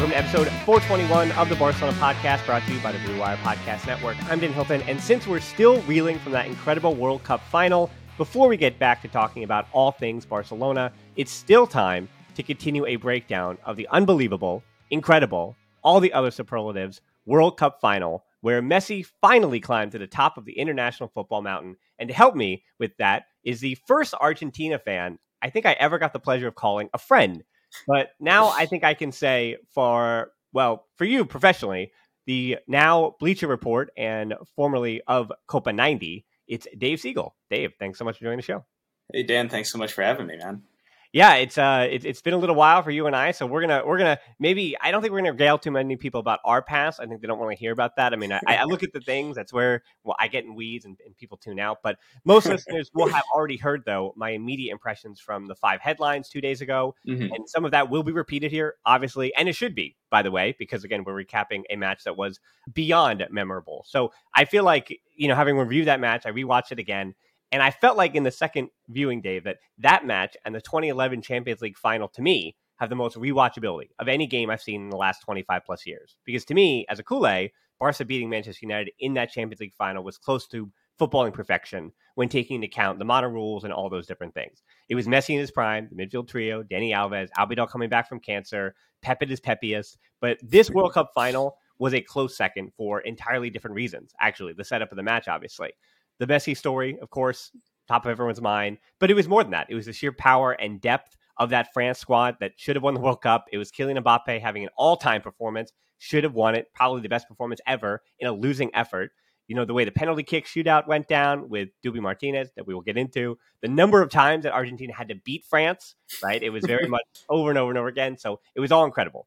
Welcome to episode 421 of the Barcelona podcast, brought to you by the Blue Wire Podcast Network. I'm Dan Hilton, and since we're still reeling from that incredible World Cup final, before we get back to talking about all things Barcelona, it's still time to continue a breakdown of the unbelievable, incredible, all the other superlatives World Cup final, where Messi finally climbed to the top of the international football mountain. And to help me with that is the first Argentina fan I think I ever got the pleasure of calling a friend. But now I think I can say for, well, for you professionally, the now Bleacher Report and formerly of Copa 90, it's Dave Siegel. Dave, thanks so much for joining the show. Hey, Dan, thanks so much for having me, man yeah, it's uh, it, has been a little while for you and I, so we're gonna we're gonna maybe I don't think we're gonna regale too many people about our past. I think they don't want to hear about that. I mean, I, I look at the things that's where well I get in weeds and, and people tune out, but most listeners will have already heard though my immediate impressions from the five headlines two days ago, mm-hmm. and some of that will be repeated here, obviously, and it should be by the way, because again we're recapping a match that was beyond memorable. So I feel like you know having reviewed that match, I rewatched it again and I felt like in the second viewing, Dave, that that match and the 2011 Champions League final to me have the most rewatchability of any game I've seen in the last 25 plus years. Because to me, as a Culé, Barca beating Manchester United in that Champions League final was close to footballing perfection when taking into account the modern rules and all those different things. It was Messi in his prime, the midfield trio, Dani Alves, Abidal coming back from cancer, Pep at his peppiest. But this World Cup final was a close second for entirely different reasons, actually. The setup of the match, obviously. The Messi story, of course, top of everyone's mind. But it was more than that. It was the sheer power and depth of that France squad that should have won the World Cup. It was Kylian Mbappe having an all-time performance, should have won it, probably the best performance ever in a losing effort. You know, the way the penalty kick shootout went down with Dibu Martinez that we will get into, the number of times that Argentina had to beat France, right? It was very much over and over and over again. So it was all incredible.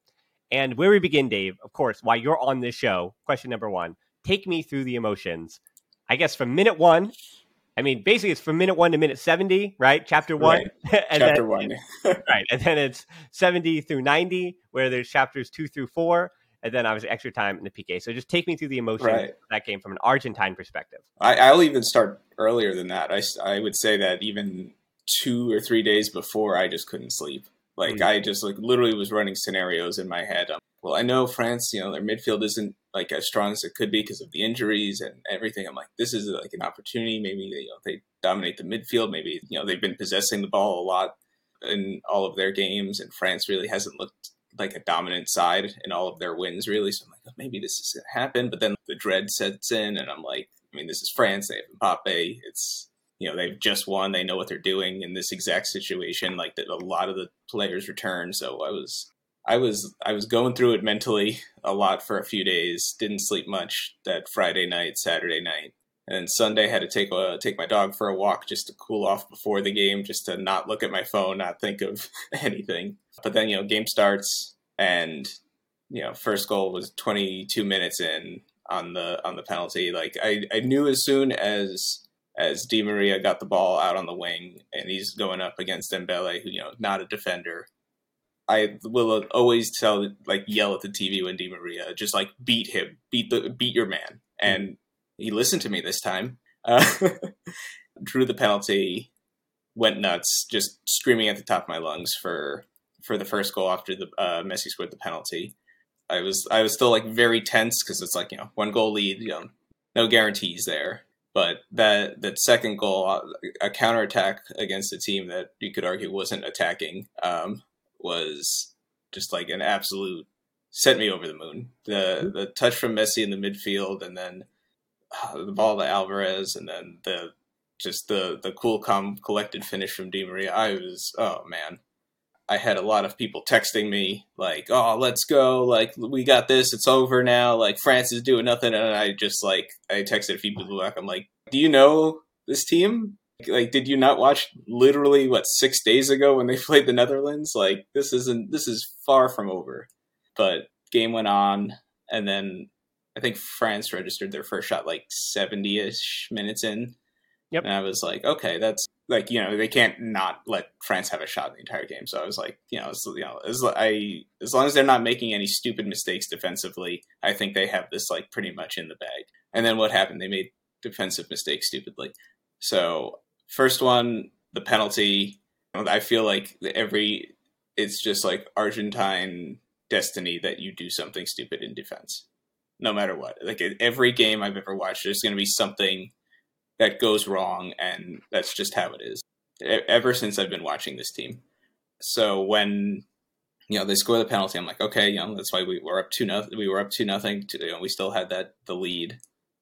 And where we begin, Dave, of course, while you're on this show, question number one, take me through the emotions I guess from minute one. I mean, basically, it's from minute one to minute seventy, right? Chapter one, right. and chapter then, one, right? And then it's seventy through ninety, where there's chapters two through four, and then obviously extra time in the PK. So just take me through the emotion right. that game from an Argentine perspective. I, will even start earlier than that. I, I would say that even two or three days before, I just couldn't sleep. Like mm-hmm. I just like literally was running scenarios in my head. Um, well, I know France, you know, their midfield isn't like as strong as it could be because of the injuries and everything. I'm like, this is like an opportunity. Maybe they, you know, they dominate the midfield. Maybe you know they've been possessing the ball a lot in all of their games, and France really hasn't looked like a dominant side in all of their wins, really. So I'm like, oh, maybe this is gonna happen. But then the dread sets in, and I'm like, I mean, this is France. They have Mbappe. It's you know they've just won. They know what they're doing in this exact situation. Like that, a lot of the players return. So I was I was I was going through it mentally a lot for a few days. Didn't sleep much that Friday night, Saturday night, and Sunday had to take a take my dog for a walk just to cool off before the game, just to not look at my phone, not think of anything. But then you know, game starts, and you know, first goal was 22 minutes in on the on the penalty. Like I I knew as soon as as Di Maria got the ball out on the wing and he's going up against Dembele, who you know not a defender I will always tell, like, yell at the TV when Di Maria, just like beat him, beat the beat your man, and he listened to me this time. Uh, drew the penalty, went nuts, just screaming at the top of my lungs for for the first goal after the uh, Messi scored the penalty. I was I was still like very tense because it's like you know one goal lead, you know, no guarantees there. But that that second goal, uh, a counterattack against a team that you could argue wasn't attacking, um, was just like an absolute sent me over the moon. The the touch from Messi in the midfield, and then uh, the ball to Alvarez, and then the just the the cool, calm, collected finish from Di Maria. I was oh man, I had a lot of people texting me like, "Oh, let's go! Like we got this. It's over now. Like France is doing nothing." And I just like I texted a few people back. I'm like, "Do you know this team? Like, did you not watch literally what six days ago when they played the Netherlands? Like, this isn't. This is far from over." But game went on, and then I think France registered their first shot like 70 ish minutes in. Yep. And I was like, okay, that's like you know they can't not let France have a shot in the entire game. So I was like, you know, as, you know, as I as long as they're not making any stupid mistakes defensively, I think they have this like pretty much in the bag. And then what happened? They made defensive mistakes stupidly. So first one, the penalty. I feel like every it's just like Argentine destiny that you do something stupid in defense, no matter what. Like every game I've ever watched, there's going to be something that goes wrong, and that's just how it is. Ever since I've been watching this team, so when you know they score the penalty, I'm like, okay, you know that's why we were up two nothing. We were up two nothing. You know, we still had that the lead.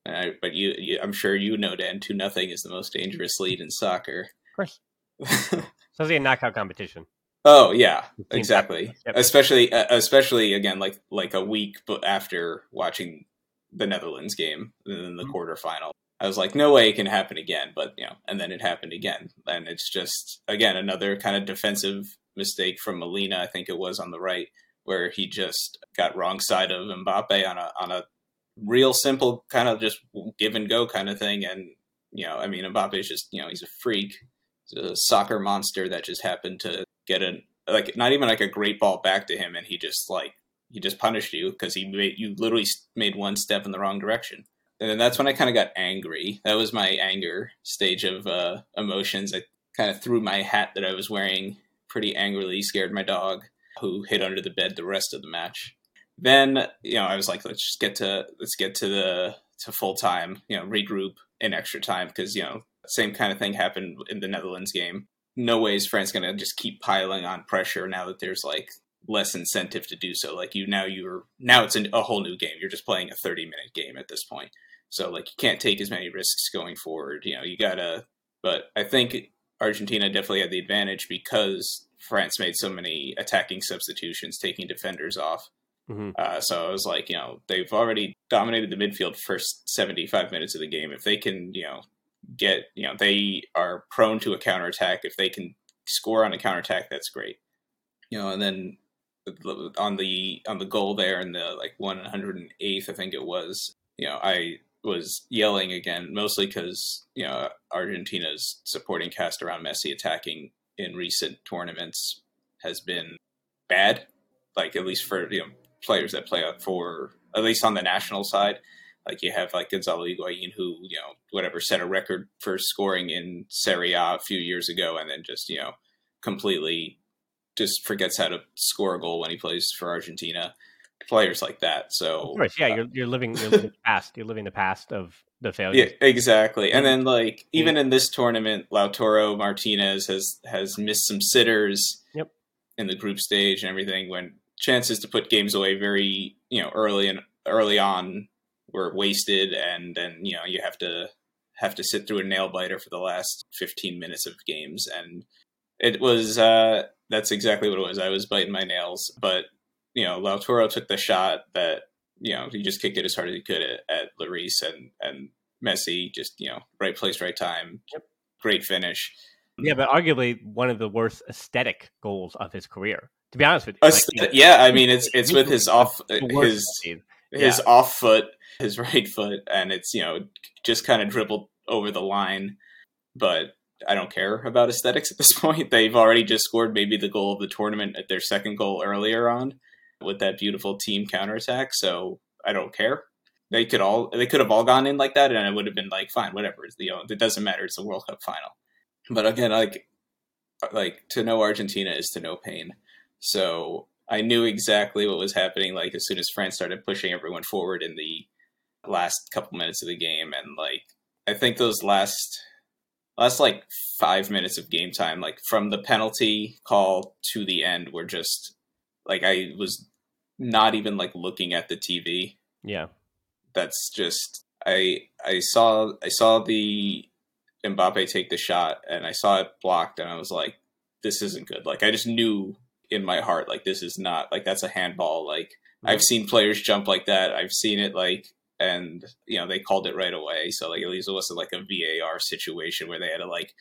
I, but you, you, I'm sure you know, Dan, two nothing is the most dangerous lead in soccer. Of course, especially a knockout competition. Oh yeah, exactly. Yep. Especially, uh, especially again, like like a week after watching the Netherlands game in the mm-hmm. quarterfinal. I was like, no way it can happen again. But you know, and then it happened again, and it's just again another kind of defensive mistake from Molina. I think it was on the right where he just got wrong side of Mbappe on a on a real simple kind of just give and go kind of thing. And you know, I mean, Mbappe is just you know he's a freak, he's a soccer monster that just happened to get a like not even like a great ball back to him, and he just like he just punished you because he made you literally made one step in the wrong direction and then that's when I kind of got angry. That was my anger stage of uh, emotions. I kind of threw my hat that I was wearing pretty angrily, scared my dog, who hid under the bed the rest of the match. Then you know I was like, let's just get to let's get to the to full time. You know, regroup in extra time because you know same kind of thing happened in the Netherlands game. No way is France going to just keep piling on pressure now that there's like less incentive to do so. Like you now you're now it's a whole new game. You're just playing a 30 minute game at this point. So like you can't take as many risks going forward. You know, you gotta. But I think Argentina definitely had the advantage because France made so many attacking substitutions, taking defenders off. Mm-hmm. Uh, so I was like, you know, they've already dominated the midfield first 75 minutes of the game. If they can, you know, get, you know, they are prone to a counterattack. If they can score on a counterattack, that's great. You know, and then on the on the goal there in the like 108th, I think it was. You know, I was yelling again, mostly because you know Argentina's supporting cast around Messi attacking in recent tournaments has been bad. Like at least for you know players that play out for at least on the national side. Like you have like Gonzalo Higuain, who you know whatever set a record for scoring in Serie A a few years ago, and then just you know completely just forgets how to score a goal when he plays for Argentina players like that. So, course, yeah, uh, you're you're living you're living the past. You're living the past of the failure. Yeah, exactly. And then like even in this tournament, Lautaro Martinez has has missed some sitters. Yep. In the group stage and everything, when chances to put games away very you know early and early on were wasted, and then you know you have to have to sit through a nail biter for the last 15 minutes of games and it was uh that's exactly what it was i was biting my nails but you know, Lautaro took the shot that, you know, he just kicked it as hard as he could at, at Lloris and, and Messi just, you know, right place, right time. Yep. Great finish. Yeah, but arguably one of the worst aesthetic goals of his career. To be honest with you, like, yeah, I mean it's it's with his off his his yeah. off foot, his right foot, and it's you know just kind of dribbled over the line. But I don't care about aesthetics at this point. They've already just scored maybe the goal of the tournament at their second goal earlier on with that beautiful team counterattack. So I don't care. They could all they could have all gone in like that, and it would have been like fine, whatever. You know, it doesn't matter. It's a World Cup final. But again, like uh, like to know Argentina is to know pain. So I knew exactly what was happening. Like as soon as France started pushing everyone forward in the last couple minutes of the game, and like I think those last last like five minutes of game time, like from the penalty call to the end, were just like I was not even like looking at the TV. Yeah, that's just I I saw I saw the Mbappe take the shot and I saw it blocked and I was like, this isn't good. Like I just knew in my heart like this is not like that's a handball. Like mm-hmm. I've seen players jump like that. I've seen it like and you know they called it right away. So like at least it wasn't like a VAR situation where they had to like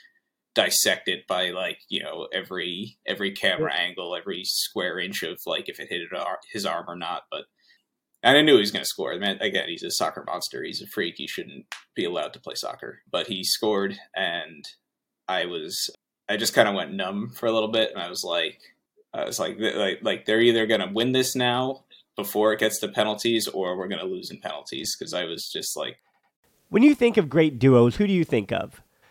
dissect it by like you know every every camera angle, every square inch of like if it hit his arm or not. But and I knew he was going to score. Man, again, he's a soccer monster. He's a freak. He shouldn't be allowed to play soccer, but he scored, and I was I just kind of went numb for a little bit, and I was like, I was like, like, like they're either going to win this now before it gets to penalties, or we're going to lose in penalties because I was just like. When you think of great duos, who do you think of?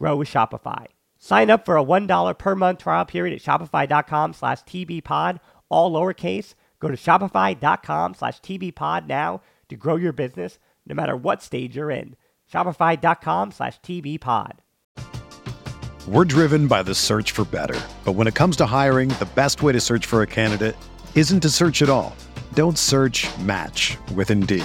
grow with Shopify. Sign up for a $1 per month trial period at shopify.com slash tbpod, all lowercase, Go to shopify.com slash tbpod now to grow your business no matter what stage you're in. Shopify.com slash tbpod. We're driven by the search for better. But when it comes to hiring, the best way to search for a candidate isn't to search at all. Don't search match with Indeed.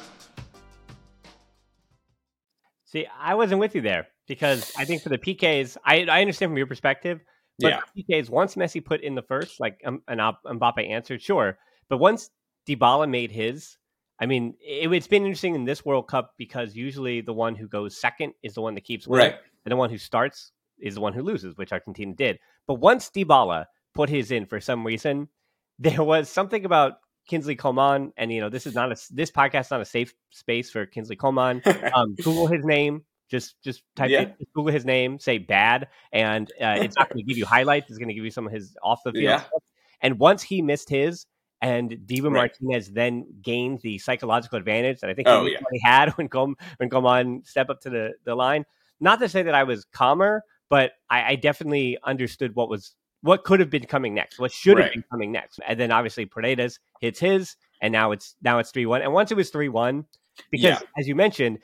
See, I wasn't with you there because I think for the PKs, I, I understand from your perspective. But yeah. PKs, once Messi put in the first, like um, and Mbappe answered, sure. But once Dybala made his, I mean, it, has been interesting in this World Cup because usually the one who goes second is the one that keeps winning, right. and the one who starts is the one who loses, which Argentina did. But once Dybala put his in for some reason, there was something about Kingsley Coman, and you know this is not a this podcast is not a safe space for Kingsley Coman. Um, Google his name, Just just type yeah. in, Google his name, say bad, and uh, it's not going to give you highlights. It's going to give you some of his off the field yeah. stuff. And once he missed his, and Dibu right. Martinez then gained the psychological advantage that I think oh, he yeah. had when Com when Coman stepped up to the, the line. Not to say that I was calmer, but I, I definitely understood what was what could have been coming next, what should right. have been coming next. And then obviously Paredes hits his, and now it's now it's three one. And once it was three one, because yeah. as you mentioned,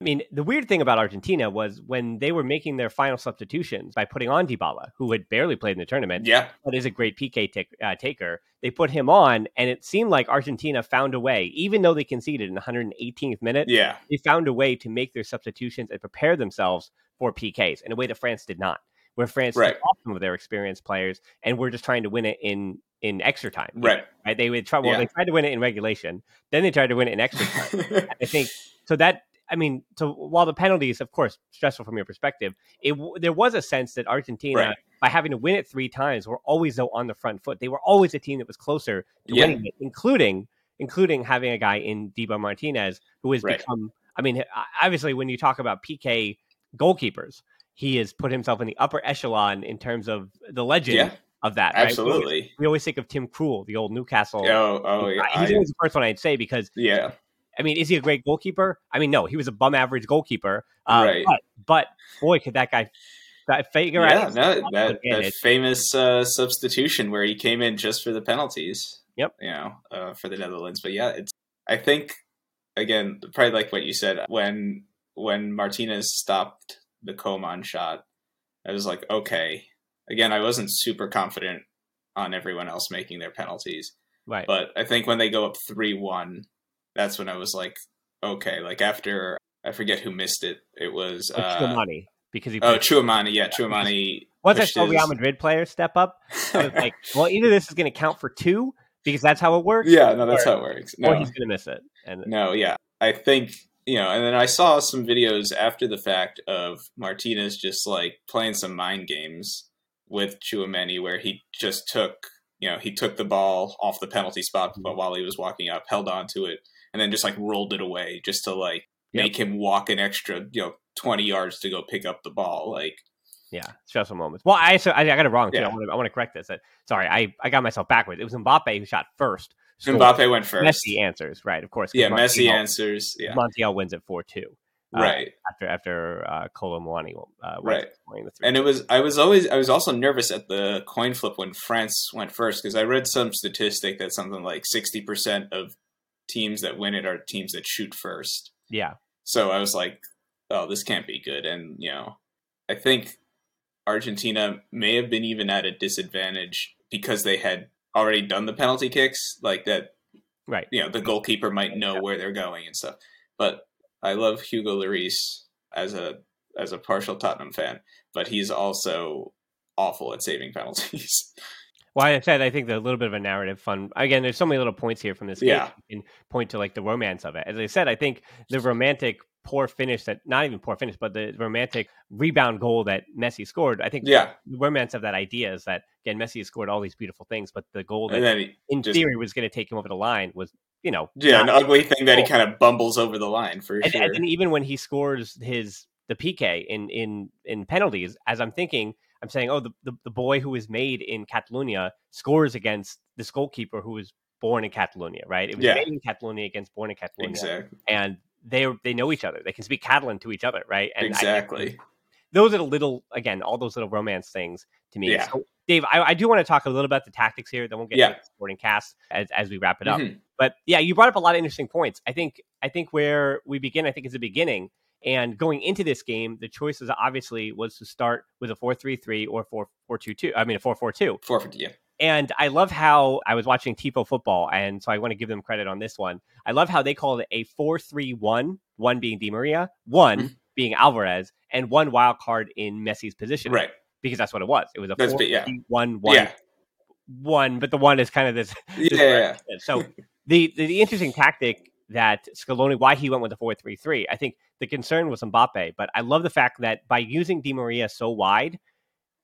I mean, the weird thing about Argentina was when they were making their final substitutions by putting on Dybala, who had barely played in the tournament, yeah, but is a great PK uh, taker. They put him on, and it seemed like Argentina found a way, even though they conceded in the 118th minute. Yeah, they found a way to make their substitutions and prepare themselves for PKs in a way that France did not. Where France right. took off some of their experienced players, and we're just trying to win it in in extra time. Right. Right. They would try. Well, yeah. they tried to win it in regulation. Then they tried to win it in extra time. I think so. That I mean, so while the penalties, of course, stressful from your perspective, it there was a sense that Argentina, right. by having to win it three times, were always though on the front foot. They were always a team that was closer to yeah. winning it, including including having a guy in Dibu Martinez who has right. become. I mean, obviously, when you talk about PK goalkeepers, he has put himself in the upper echelon in terms of the legend. Yeah. Of that, absolutely. Right? We, always, we, always, think of Tim Krul, the old Newcastle. Oh, oh yeah. He's always the first one I'd say because yeah, I mean, is he a great goalkeeper? I mean, no, he was a bum average goalkeeper. Uh, right. But, but, boy, could that guy that figure yeah, out? Yeah, no, that, that famous uh, substitution where he came in just for the penalties. Yep. You know, uh, for the Netherlands. But yeah, it's. I think again, probably like what you said when when Martinez stopped the Coman shot, I was like, okay. Again, I wasn't super confident on everyone else making their penalties. Right. But I think when they go up three one that's when I was like, okay, like after I forget who missed it. It was oh, uh, Tchouameni because he. Oh, Tchouameni, yeah, Tchouameni. Once I saw Real Madrid player step up, I was like, well, either this is going to count for two because that's how it works. Yeah, no, that's or, how it works. No. Or he's going to miss it. And no, yeah, I think you know, and then I saw some videos after the fact of Martinez just like playing some mind games with Tchouameni, where he just took, you know, he took the ball off the penalty spot mm-hmm. while he was walking up, held on to it, and then just like rolled it away just to like yep. make him walk an extra you know 20 yards to go pick up the ball like yeah stressful moments well i so i, I got it wrong too. Yeah. i want to i want to correct this sorry i i got myself backwards it was mbappe who shot first Mbappe went first. Messi answers, right? Of course. Yeah, Messi answers. Yeah, Montiel wins at four two. Uh, right after after uh, Kolo Muani uh, right, and it was I was always I was also nervous at the coin flip when France went first because I read some statistic that something like sixty percent of teams that win it are teams that shoot first. Yeah. So I was like, oh, this can't be good. And, you know, I think Argentina may have been even at a disadvantage because they had already done the penalty kicks, like that. Right. You know, the goalkeeper might know yeah. where they're going and stuff. But I love Hugo Lloris as a as a partial Tottenham fan, but he's also awful at saving penalties. Well, I said I think the little bit of a narrative fun. Again, there's so many little points here from this game. Yeah. You can point to like the romance of it. As I said, I think the romantic poor finish that not even poor finish, but the romantic rebound goal that Messi scored. I think yeah. the romance of that idea is that again Messi has scored all these beautiful things, but the goal that in just, theory was going to take him over the line was you know yeah an ugly thing that he kind of bumbles over the line for and, sure. And even when he scores his the PK in in in penalties, as I'm thinking I'm saying, oh, the, the, the boy who was made in Catalonia scores against this goalkeeper who was born in Catalonia, right? It was yeah. made in Catalonia against born in Catalonia. Exactly. And they they know each other. They can speak Catalan to each other, right? And exactly. I, those are the little, again, all those little romance things to me. Yeah. So, Dave, I, I, do want to talk a little about the tactics here. Then we'll get yeah. the sporting cast as, as we wrap it up. Mm-hmm. But yeah, you brought up a lot of interesting points. I think I think where we begin, I think is the beginning and going into this game, the choices obviously was to start with a 4-3-3 or 4-4-2-2. I mean a 4-4-2. 4 yeah. And I love how I was watching Tifo football, and so I want to give them credit on this one. I love how they called it a 4-3-1, one being Di Maria, one mm-hmm. being Alvarez, and one wild card in Messi's position. Right. Because that's what it was. It was a 4 yeah. 1 1 yeah. one, but the one is kind of this. this yeah. so the, the, the interesting tactic that Scaloni, why he went with the 4 3 3. I think the concern was Mbappe, but I love the fact that by using Di Maria so wide,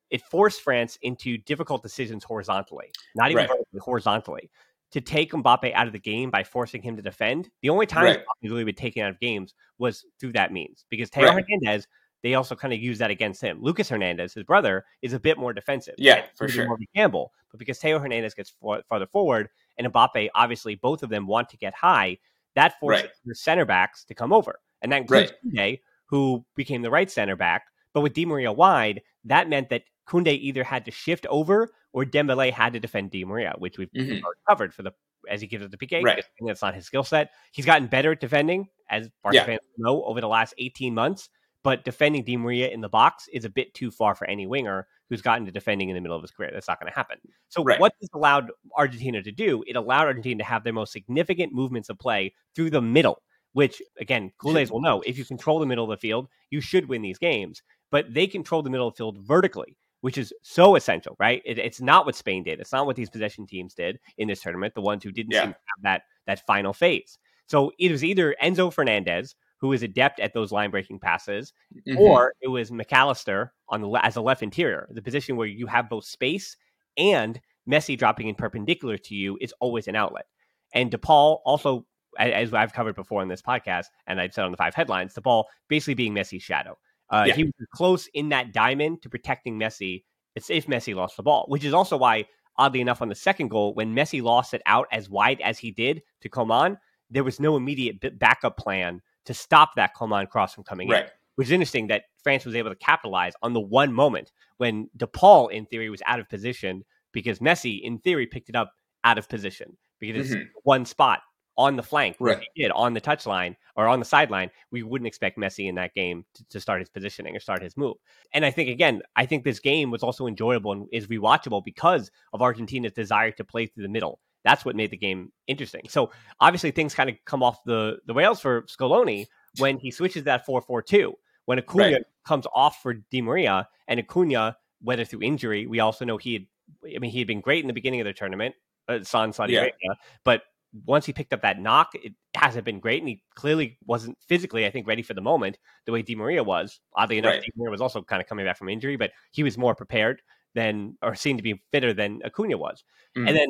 it forced France into difficult decisions horizontally, not even right. horizontally, to take Mbappe out of the game by forcing him to defend. The only time right. he's really been taken out of games was through that means because Theo right. Hernandez, they also kind of use that against him. Lucas Hernandez, his brother, is a bit more defensive. Yeah, for sure. More Campbell, but because Theo Hernandez gets farther forward and Mbappe, obviously both of them want to get high, that forces the center backs to come over. And that includes right. who became the right center back. But with Di Maria wide, that meant that Koundé either had to shift over or Dembele had to defend Di Maria, which we've mm-hmm. covered for the as he gives it the PK. Right. That's not his skill set. He's gotten better at defending, as Barca yeah. fans know, over the last 18 months. But defending Di Maria in the box is a bit too far for any winger who's gotten to defending in the middle of his career. That's not going to happen. So right. what this allowed Argentina to do? It allowed Argentina to have their most significant movements of play through the middle, which again, Culés will know. If you control the middle of the field, you should win these games. But they control the middle of the field vertically which is so essential, right? It, it's not what Spain did. It's not what these possession teams did in this tournament. The ones who didn't yeah. seem to have that that final phase. So it was either Enzo Fernandez, who is adept at those line breaking passes, mm-hmm. or it was Mac Allister on the as a left interior, the position where you have both space and Messi dropping in perpendicular to you is always an outlet. And De Paul also, as I've covered before in this podcast, and I've said on the five headlines, De Paul basically being Messi's shadow. Uh, yeah. He was close in that diamond to protecting Messi. It's if Messi lost the ball, which is also why, oddly enough, on the second goal, when Messi lost it out as wide as he did to Coman, there was no immediate backup plan to stop that Coman cross from coming right. in. Which is interesting that France was able to capitalize on the one moment when De Paul, in theory, was out of position because Messi, in theory, picked it up out of position because mm-hmm. it's one spot on the flank, right. he did on the touchline or on the sideline, we wouldn't expect Messi in that game to, to, start his positioning or start his move. And I think again, I think this game was also enjoyable and is rewatchable because of Argentina's desire to play through the middle. That's what made the game interesting. So obviously things kind of come off the, the rails for Scaloni when he switches that 4-4-2. When Acuna right. comes off for Di Maria and Acuna, whether through injury, we also know he had I mean, he had been great in the beginning of the tournament, uh, San Saudi yeah. Arabia, but once he picked up that knock, it hasn't been great, and he clearly wasn't physically, I think, ready for the moment the way Di Maria was. Oddly enough, right. Di Maria was also kind of coming back from injury, but he was more prepared than, or seemed to be fitter than Acuna was. Mm. And then,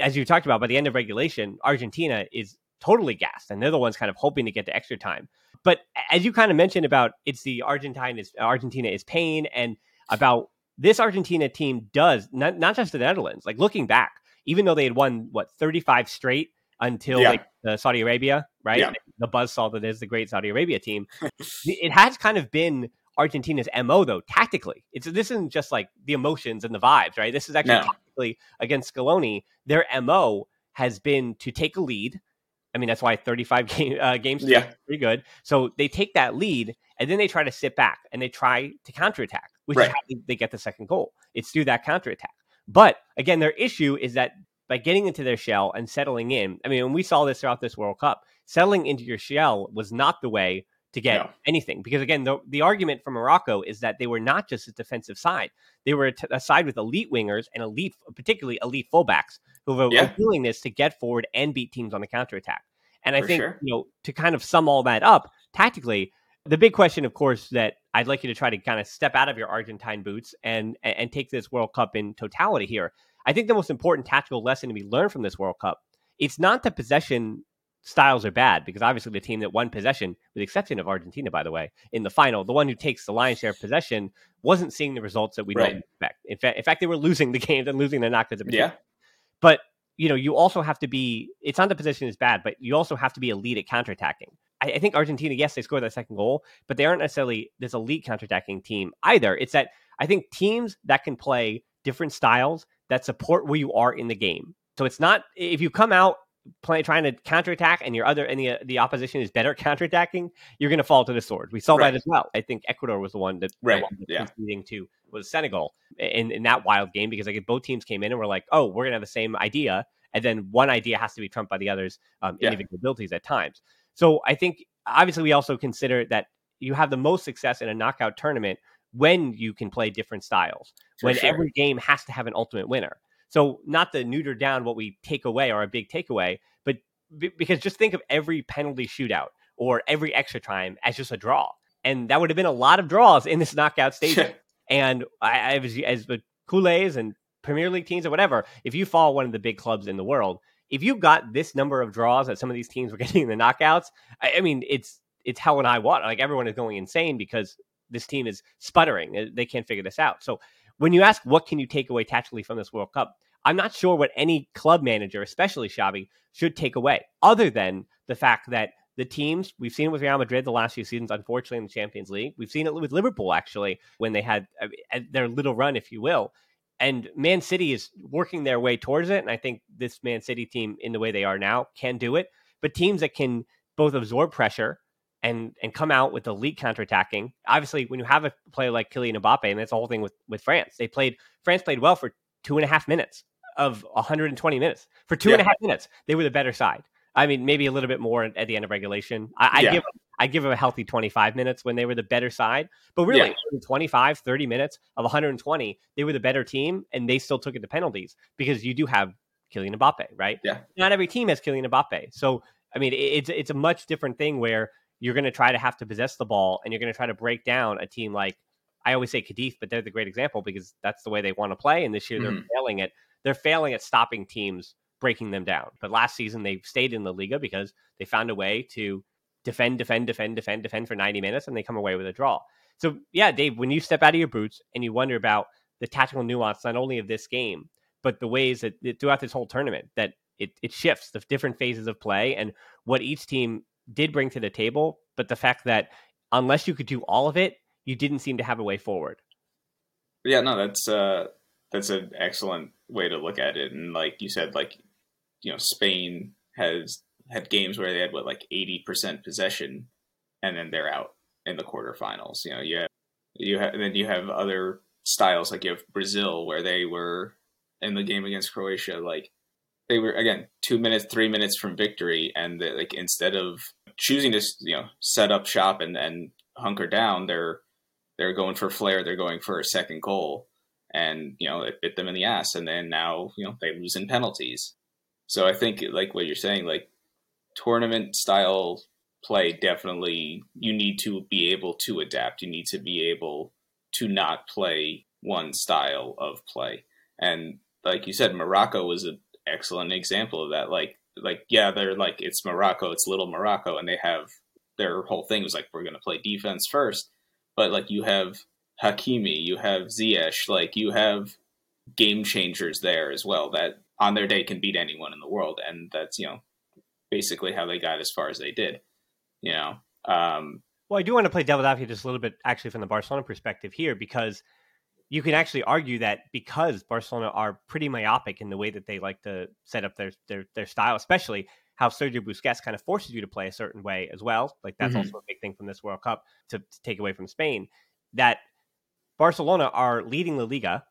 as you talked about, by the end of regulation, Argentina is totally gassed, and they're the ones kind of hoping to get to extra time. But as you kind of mentioned about it's the Argentine is Argentina is pain, and about this Argentina team does not not just the Netherlands. Like looking back, even though they had won what 35 straight until yeah. like uh, Saudi Arabia, right? Yeah. The buzzsaw that is the great Saudi Arabia team. it has kind of been Argentina's mo though tactically. It's this isn't just like the emotions and the vibes, right? This is actually no. tactically against Scaloni. Their mo has been to take a lead. I mean, that's why 35 game, uh, games yeah. pretty good. So they take that lead and then they try to sit back and they try to counterattack, which right. is how they get the second goal. It's through that counterattack. But again, their issue is that by getting into their shell and settling in. I mean, when we saw this throughout this World Cup, settling into your shell was not the way to get no. anything. Because again, the, the argument from Morocco is that they were not just a defensive side; they were a, t- a side with elite wingers and elite, particularly elite fullbacks, who have a, yeah. willingness to get forward and beat teams on the counterattack. And I For think sure. you know to kind of sum all that up tactically, the big question, of course, that I'd like you to try to kind of step out of your Argentine boots and and take this World Cup in totality here I think the most important tactical lesson to be learned from this World Cup, it's not that possession styles are bad, because obviously the team that won possession, with the exception of Argentina, by the way, in the final, the one who takes the lion's share of possession wasn't seeing the results that we right. expect. In fact, in fact, they were losing the games and losing the knockouts. Yeah. But you know, you also have to be. It's not the position is bad, but you also have to be elite at counterattacking. I, I think Argentina, yes, they scored that second goal, but they aren't necessarily this elite counterattacking team either. It's that I think teams that can play different styles that support where you are in the game. So it's not if you come out play, trying to counterattack and your other and the, the opposition is better counterattacking, you're going to fall to the sword. We saw right. that as well. I think Ecuador was the one that right. yeah. leading to was Senegal in, in that wild game because like both teams came in and were like, oh, we're going to have the same idea, and then one idea has to be trumped by the other's um, yeah. individual abilities at times. So I think obviously we also consider that you have the most success in a knockout tournament when you can play different styles, For when sure. every game has to have an ultimate winner. So, not to neuter down what we take away or a big takeaway, but b- because just think of every penalty shootout or every extra time as just a draw. And that would have been a lot of draws in this knockout stage. and I, I was, as the Culés and Premier League teams or whatever, if you follow one of the big clubs in the world, if you got this number of draws that some of these teams were getting in the knockouts, I, I mean, it's it's hell and high water. Like everyone is going insane because this team is sputtering. They can't figure this out. So when you ask what can you take away tactically from this World Cup, I'm not sure what any club manager, especially Xavi, should take away, other than the fact that the teams we've seen it with Real Madrid the last few seasons, unfortunately in the Champions League. We've seen it with Liverpool actually when they had uh, their little run, if you will. And Man City is working their way towards it, and I think this Man City team, in the way they are now, can do it. But teams that can both absorb pressure and and come out with elite counterattacking. Obviously, when you have a player like Kylian Mbappe, and that's the whole thing with with France, they played France played well for two and a half minutes of 120 minutes. For two yeah. and a half minutes, they were the better side. I mean, maybe a little bit more at the end of regulation. I, I yeah. give I give them a healthy 25 minutes when they were the better side. But really, yeah. 25, 30 minutes of 120, they were the better team, and they still took it to penalties because you do have Kylian Mbappe, right? Yeah. Not every team has Kylian Mbappe. So, I mean, it's it's a much different thing where you're going to try to have to possess the ball and you're going to try to break down a team like I always say Cadiz, but they're the great example because that's the way they want to play. And this year they're mm-hmm. failing it. They're failing at stopping teams breaking them down. But last season they stayed in the Liga because they found a way to defend, defend, defend, defend, defend for 90 minutes and they come away with a draw. So yeah, Dave, when you step out of your boots and you wonder about the tactical nuance not only of this game, but the ways that, that throughout this whole tournament that it, it shifts the different phases of play and what each team did bring to the table, but the fact that unless you could do all of it, you didn't seem to have a way forward. Yeah, no, that's uh that's an excellent way to look at it. And like you said, like you know, Spain has had games where they had what like eighty percent possession, and then they're out in the quarterfinals. You know, you have you have then you have other styles like you have Brazil where they were in the game against Croatia like they were again two minutes, three minutes from victory, and they, like instead of choosing to you know set up shop and and hunker down, they're they're going for flair, they're going for a second goal, and you know it bit them in the ass, and then now you know they lose in penalties. So I think like what you're saying, like tournament style play, definitely you need to be able to adapt. You need to be able to not play one style of play, and like you said, Morocco was a excellent example of that. Like, like yeah, they're like it's Morocco, it's little Morocco, and they have their whole thing was like we're going to play defense first, but like you have Hakimi, you have Ziyech, like you have game changers there as well that on their day can beat anyone in the world, and that's you know basically how they got as far as they did. You know, um, well, I do want to play devil's advocate just a little bit, actually, from the Barcelona perspective here, because you can actually argue that because Barcelona are pretty myopic in the way that they like to set up their their, their style, especially how Sergio Busquets kind of forces you to play a certain way as well. Like that's mm-hmm. also a big thing from this World Cup to, to take away from Spain. That Barcelona are leading the Liga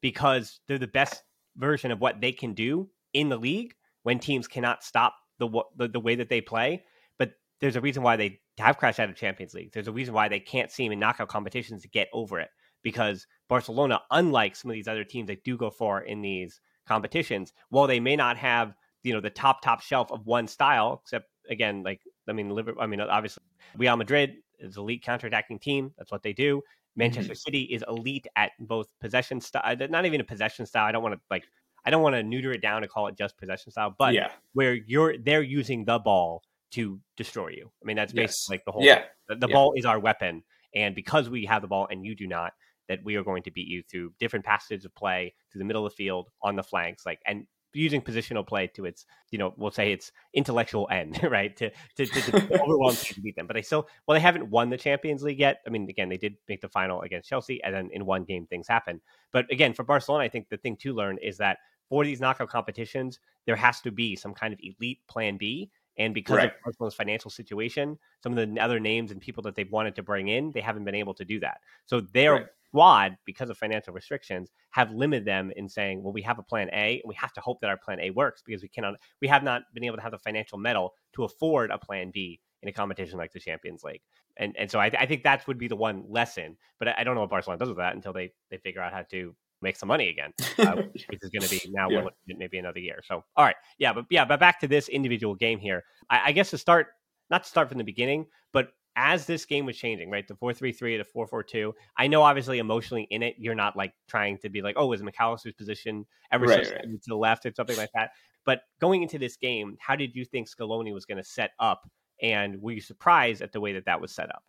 because they're the best version of what they can do in the league when teams cannot stop the the, the way that they play. But there's a reason why they have crashed out of Champions League. There's a reason why they can't seem in knockout competitions to get over it because Barcelona, unlike some of these other teams that do go far in these competitions, while they may not have you know the top top shelf of one style, except again, like I mean, Liverpool, I mean, obviously, Real Madrid is elite counterattacking team. That's what they do. Manchester mm-hmm. City is elite at both possession style, uh, not even a possession style. I don't want to like, I don't want to neuter it down to call it just possession style, but yeah. where you're they're using the ball to destroy you. I mean, that's basically yes. like the whole. Yeah, the, the yeah. ball is our weapon, and because we have the ball and you do not, that we are going to beat you through different passages of play through the middle of the field on the flanks, like and using positional play to its, you know, we'll say its intellectual end, right? To to, to, to overwhelm to beat them. But they still, well, they haven't won the Champions League yet. I mean, again, they did make the final against Chelsea, and then in one game things happen. But again, for Barcelona, I think the thing to learn is that for these knockout competitions, there has to be some kind of elite plan B. And because right. of Barcelona's financial situation, some of the other names and people that they've wanted to bring in, they haven't been able to do that. So they're right squad, because of financial restrictions, have limited them in saying, well, we have a plan A, and we have to hope that our plan A works because we cannot, we have not been able to have the financial mettle to afford a plan B in a competition like the Champions League. And and so I, I think that would be the one lesson. But I, I, don't know what Barcelona does with that until they they figure out how to make some money again, uh, which is going to be now yeah. maybe another year. So all right, yeah, but yeah, but back to this individual game here. I, I guess to start, not to start from the beginning, but as this game was changing, right? The 4-3-3 to 4-4-2. I know obviously emotionally in it, you're not like trying to be like, oh, is Mac Allister's position ever right, so right. to the left or something like that. But going into this game, how did you think Scaloni was going to set up? And were you surprised at the way that that was set up?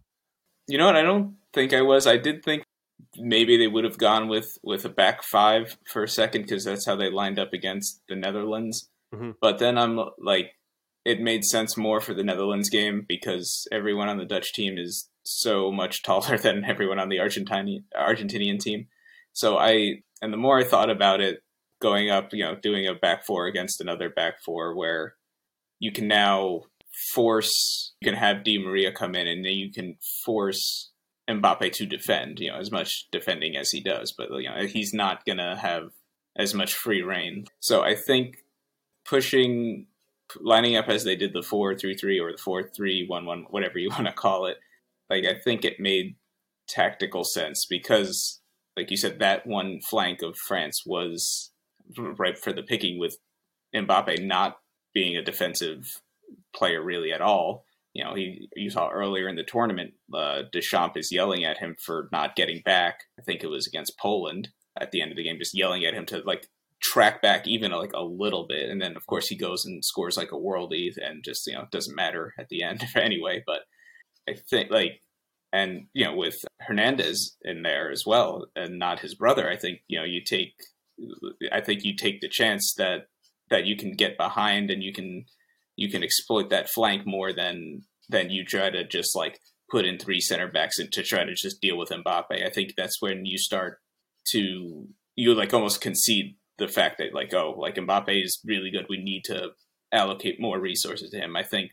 You know what? I don't think I was. I did think maybe they would have gone with with a back five for a second because that's how they lined up against the Netherlands. Mm-hmm. But then I'm like, it made sense more for the Netherlands game because everyone on the Dutch team is so much taller than everyone on the Argentinian Argentinian team. So I and the more I thought about it, going up, you know, doing a back four against another back four where you can now force you can have Di Maria come in and then you can force Mbappe to defend, you know, as much defending as he does, but you know, he's not gonna have as much free reign. So I think pushing lining up as they did the four three three or the four three one one, whatever you want to call it, like I think it made tactical sense because like you said, that one flank of France was ripe for the picking with Mbappe not being a defensive player really at all you know, he you saw earlier in the tournament, uh, Deschamps is yelling at him for not getting back. I think it was against Poland at the end of the game, just yelling at him to like track back even like a little bit. And then of course he goes and scores like a worldie and just you know it doesn't matter at the end anyway. But I think like and you know with Hernandez in there as well and not his brother, I think you know you take I think you take the chance that that you can get behind and you can you can exploit that flank more than than you try to just like put in three center backs and to try to just deal with Mbappe. I think that's when you start to you like almost concede the fact that like oh like Mbappe is really good. We need to allocate more resources to him. I think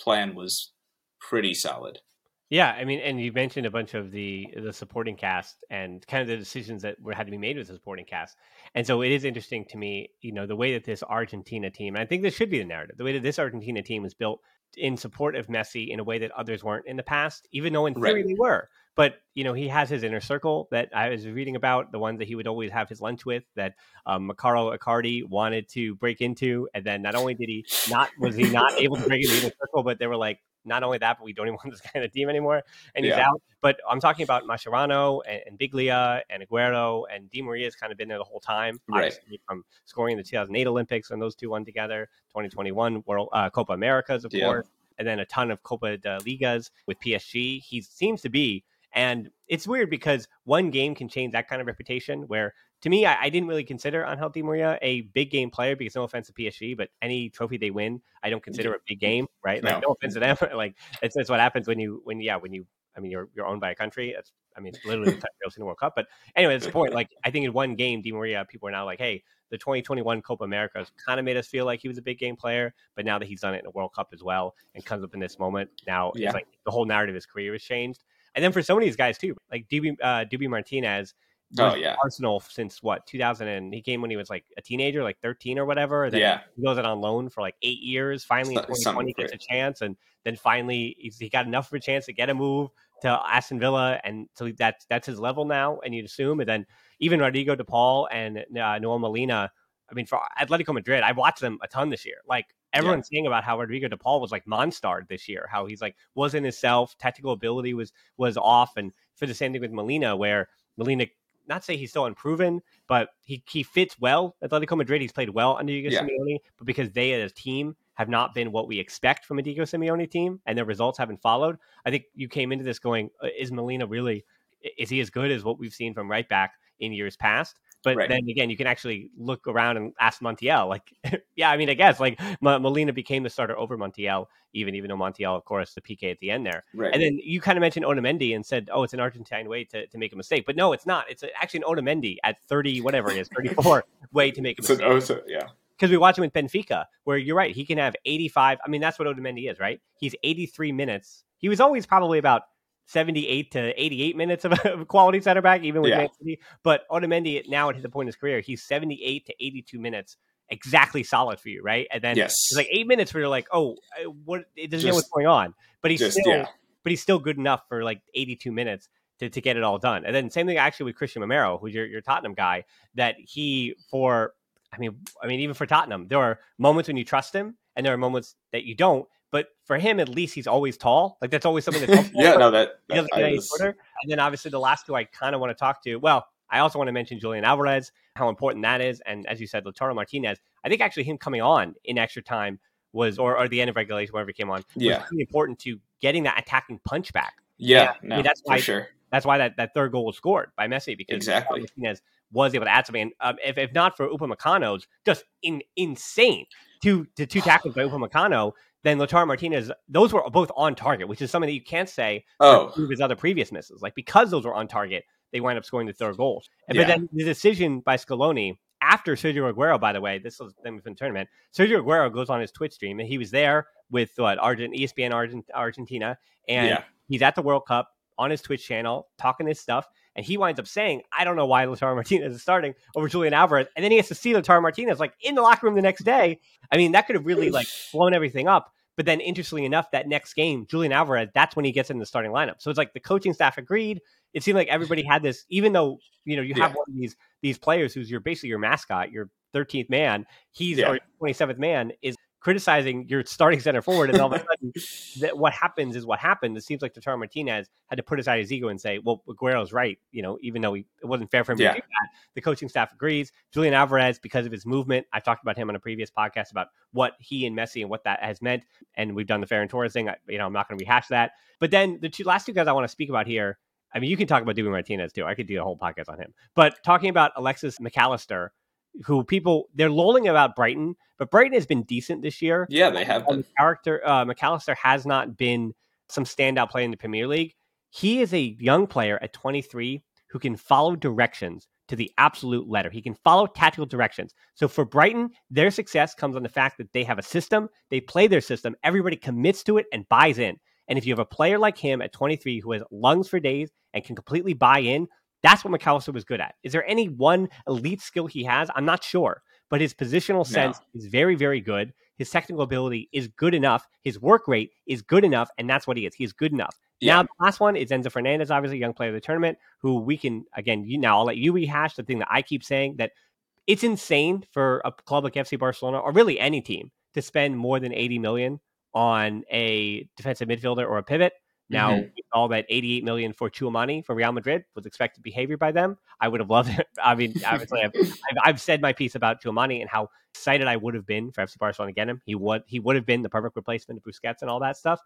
plan was pretty solid. Yeah, I mean, and you mentioned a bunch of the the supporting cast and kind of the decisions that were had to be made with the supporting cast. And so it is interesting to me, you know, the way that this Argentina team, I think this should be the narrative, the way that this Argentina team is built in support of Messi in a way that others weren't in the past, even though in theory right. they were. But you know, he has his inner circle that I was reading about, the ones that he would always have his lunch with, that um, Mauro Icardi wanted to break into, and then not only did he not was he not able to break into the inner circle, but they were like, not only that, but we don't even want this guy in the team anymore, and he's yeah. out. But I'm talking about Mascherano and, and Biglia and Aguero and Di Maria has kind of been there the whole time, right. from scoring in the 2008 Olympics when those two won together, 2021 World uh, Copa Americas, of yeah. course, and then a ton of Copa de Ligas with PSG. He seems to be and it's weird because one game can change that kind of reputation. Where to me, I, I didn't really consider Angel Di Maria a big game player because no offense to PSG, but any trophy they win, I don't consider a big game, right? Like no, no offense to them. like it's, it's what happens when you when yeah when you I mean you're you're owned by a country. That's I mean literally the in the World Cup. But anyway, that's the point. Like I think in one game, Di Maria, people are now like, hey, the 2021 Copa America kind of made us feel like he was a big game player, but now that he's done it in the World Cup as well and comes up in this moment, now yeah. it's like the whole narrative of his career has changed. And then for some of these guys too, like Dibu uh, Dibu Martinez. Oh yeah, Arsenal since what 2000 and he came when he was like a teenager, like 13 or whatever. Then yeah, he goes out on loan for like eight years. Finally, in 2020 gets a chance, and then finally he got enough of a chance to get a move to Aston Villa, and so that's that's his level now. And you'd assume, and then even Rodrigo De Paul and uh, Nahuel Molina. I mean, for Atletico Madrid, I watched them a ton this year. Like everyone's yeah. saying about how Rodrigo De Paul was like monster this year, how he's like wasn't himself, technical ability was was off, and for the same thing with Molina, where Molina not say he's still unproven, but he he fits well at Atletico Madrid. He's played well under Diego yeah. Simeone, but because they as a team have not been what we expect from a Diego Simeone team, and their results haven't followed, I think you came into this going, uh, is Molina really? Is he as good as what we've seen from right back in years past? But right. then again, you can actually look around and ask Montiel. Like, yeah, I mean, I guess like M- Molina became the starter over Montiel, even even though Montiel, of course, the PK at the end there. Right. And then you kind of mentioned Otamendi and said, oh, it's an Argentine way to, to make a mistake. But no, it's not. It's actually an Otamendi at 30, whatever it is, 34 way to make a mistake. oh, so, yeah because we watch him with Benfica, where you're right, he can have 85. I mean, that's what Otamendi is, right? He's 83 minutes. He was always probably about 78 to 88 minutes of a quality center back, even with yeah. Man City. But Otamendi now at the point in his career, he's 78 to 82 minutes, exactly solid for you, right? And then yes. it's like eight minutes where you're like, oh, what? It doesn't just, know what's going on, but he's just, still, yeah. but he's still good enough for like 82 minutes. To, to get it all done. And then same thing actually with Christian Romero, who's your, your Tottenham guy, that he for I mean I mean even for Tottenham, there are moments when you trust him and there are moments that you don't. For him, at least he's always tall. Like that's always something that's yeah, no, that, he doesn't get any was... shorter. And then obviously the last two I kind of want to talk to. Well, I also want to mention Julian Alvarez, how important that is, and as you said, Lautaro Martinez. I think actually him coming on in extra time was, or, or the end of regulation, wherever he came on, yeah. was really important to getting that attacking punch back. Yeah, no, I mean, that's why, sure. That's why that, that third goal was scored by Messi because exactly. Martinez was able to add something. And um, if, if not for Upamecano's just in, insane two to two tackles by Upamecano, then Lautaro Martinez, those were both on target, which is something that you can't say oh. for his other previous misses. Like because those were on target, they wind up scoring the third goal. Yeah. But then the decision by Scaloni after Sergio Aguero, by the way, this was them in the tournament. Sergio Aguero goes on his Twitch stream and he was there with what Argent, ESPN Argent, Argentina, and yeah. he's at the World Cup on his Twitch channel talking his stuff. And he winds up saying, I don't know why Lautaro Martinez is starting over Julian Alvarez. And then he has to see Lautaro Martinez like in the locker room the next day. I mean, that could have really like blown everything up. But then, interestingly enough, that next game, Julian Alvarez, that's when he gets in the starting lineup. So it's like the coaching staff agreed. It seemed like everybody had this, even though you know you have yeah. one of these these players who's your basically your mascot, your 13th man. He's yeah. or 27th man is criticizing your starting center forward, and all of a sudden, that what happens is what happens. It seems like Lautaro Martinez had to put aside his ego and say, "Well, Aguero's right." You know, even though he, it wasn't fair for him yeah. to do that, the coaching staff agrees. Julian Alvarez, because of his movement, I've talked about him on a previous podcast about what he and Messi and what that has meant, and we've done the Ferran Torres thing. I, you know, I'm not going to rehash that. But then the two last two guys I want to speak about here. I mean, you can talk about Dibu Martinez too. I could do a whole podcast on him. But talking about Alexis Mac Allister, who people they're lolling about Brighton, but Brighton has been decent this year. Yeah, they have. Been. character uh, Mac Allister has not been some standout play in the Premier League. He is a young player at 23 who can follow directions to the absolute letter. He can follow tactical directions. So for Brighton, their success comes on the fact that they have a system, they play their system, everybody commits to it and buys in. And if you have a player like him at 23 who has lungs for days and can completely buy in, that's what Mac Allister was good at. Is there any one elite skill he has? I'm not sure, but his positional sense no. is very, very good. His technical ability is good enough. His work rate is good enough, and that's what he is. He is good enough. Yeah. Now, the last one is Enzo Fernandez, obviously, a young player of the tournament, who we can, again, you, now I'll let you rehash the thing that I keep saying that it's insane for a club like FC Barcelona, or really any team, to spend more than 80 million on a defensive midfielder or a pivot. Now, mm-hmm. all that 88 million for Tchouameni for Real Madrid was expected behavior by them. I would have loved it. I mean, obviously, I've, I've, I've, said my piece about Tchouameni and how excited I would have been for FC Barcelona to get him. He would he would have been the perfect replacement of Busquets and all that stuff.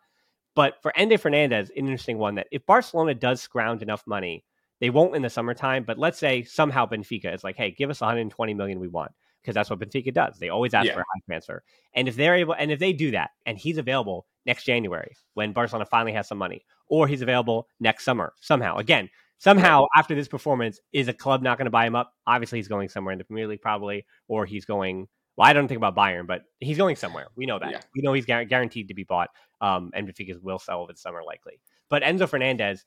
But for Enzo Fernandez, an interesting one that if Barcelona does scrounge enough money, they won't in the summertime. But let's say somehow Benfica is like, hey, give us 120 million we want because that's what Benfica does. They always ask yeah. for a high transfer. And if they're able, and if they do that, and he's available next January when Barcelona finally has some money, or he's available next summer somehow. Again, somehow after this performance, is a club not going to buy him up? Obviously, he's going somewhere in the Premier League probably, or he's going. Well, I don't think about Bayern, but he's going somewhere. We know that. Yeah. We know he's guaranteed to be bought. Um, and Benfica will sell over the summer likely. But Enzo Fernandez,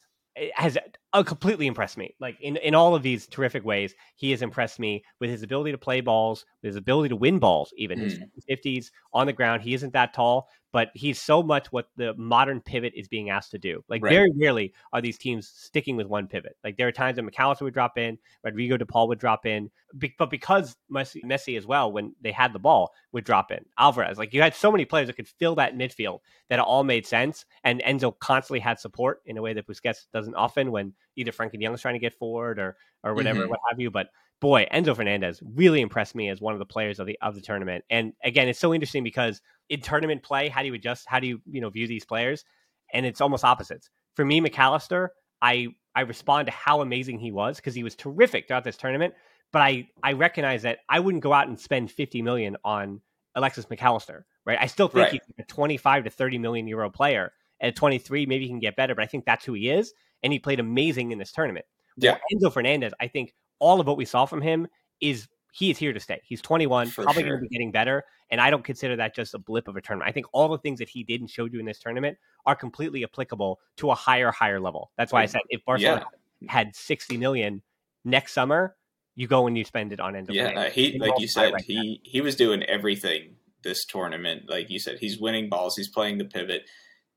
has uh, completely impressed me. Like in, in all of these terrific ways, he has impressed me with his ability to play balls, with his ability to win balls, even mm. his 50s on the ground. He isn't that tall, but he's so much what the modern pivot is being asked to do. Like right. very rarely are these teams sticking with one pivot. Like there are times when Mac Allister would drop in, Rodrigo De Paul would drop in, but because Messi, Messi as well, when they had the ball, would drop in. Alvarez, like you had so many players that could fill that midfield that it all made sense. And Enzo constantly had support in a way that Busquets doesn't often when either Frenkie Young is trying to get forward or or whatever, mm-hmm. what have you. But boy, Enzo Fernandez really impressed me as one of the players of the of the tournament. And again, it's so interesting because in tournament play, how do you adjust? How do you you know view these players? And it's almost opposites. For me, Mac Allister, I I respond to how amazing he was because he was terrific throughout this tournament. But I I recognize that I wouldn't go out and spend 50 million on Alexis Mac Allister, right? I still think right. he's a 25 to 30 million euro player. At 23, maybe he can get better, but I think that's who he is, and he played amazing in this tournament. Yeah, well, Enzo Fernandez, I think all of what we saw from him is he is here to stay. He's 21, For probably sure. going to be getting better. And I don't consider that just a blip of a tournament. I think all the things that he did and showed you in this tournament are completely applicable to a higher, higher level. That's why I said if Barcelona yeah. had 60 million next summer, you go and you spend it on end. Yeah, he like you said, right he now. he was doing everything this tournament. Like you said, he's winning balls. He's playing the pivot.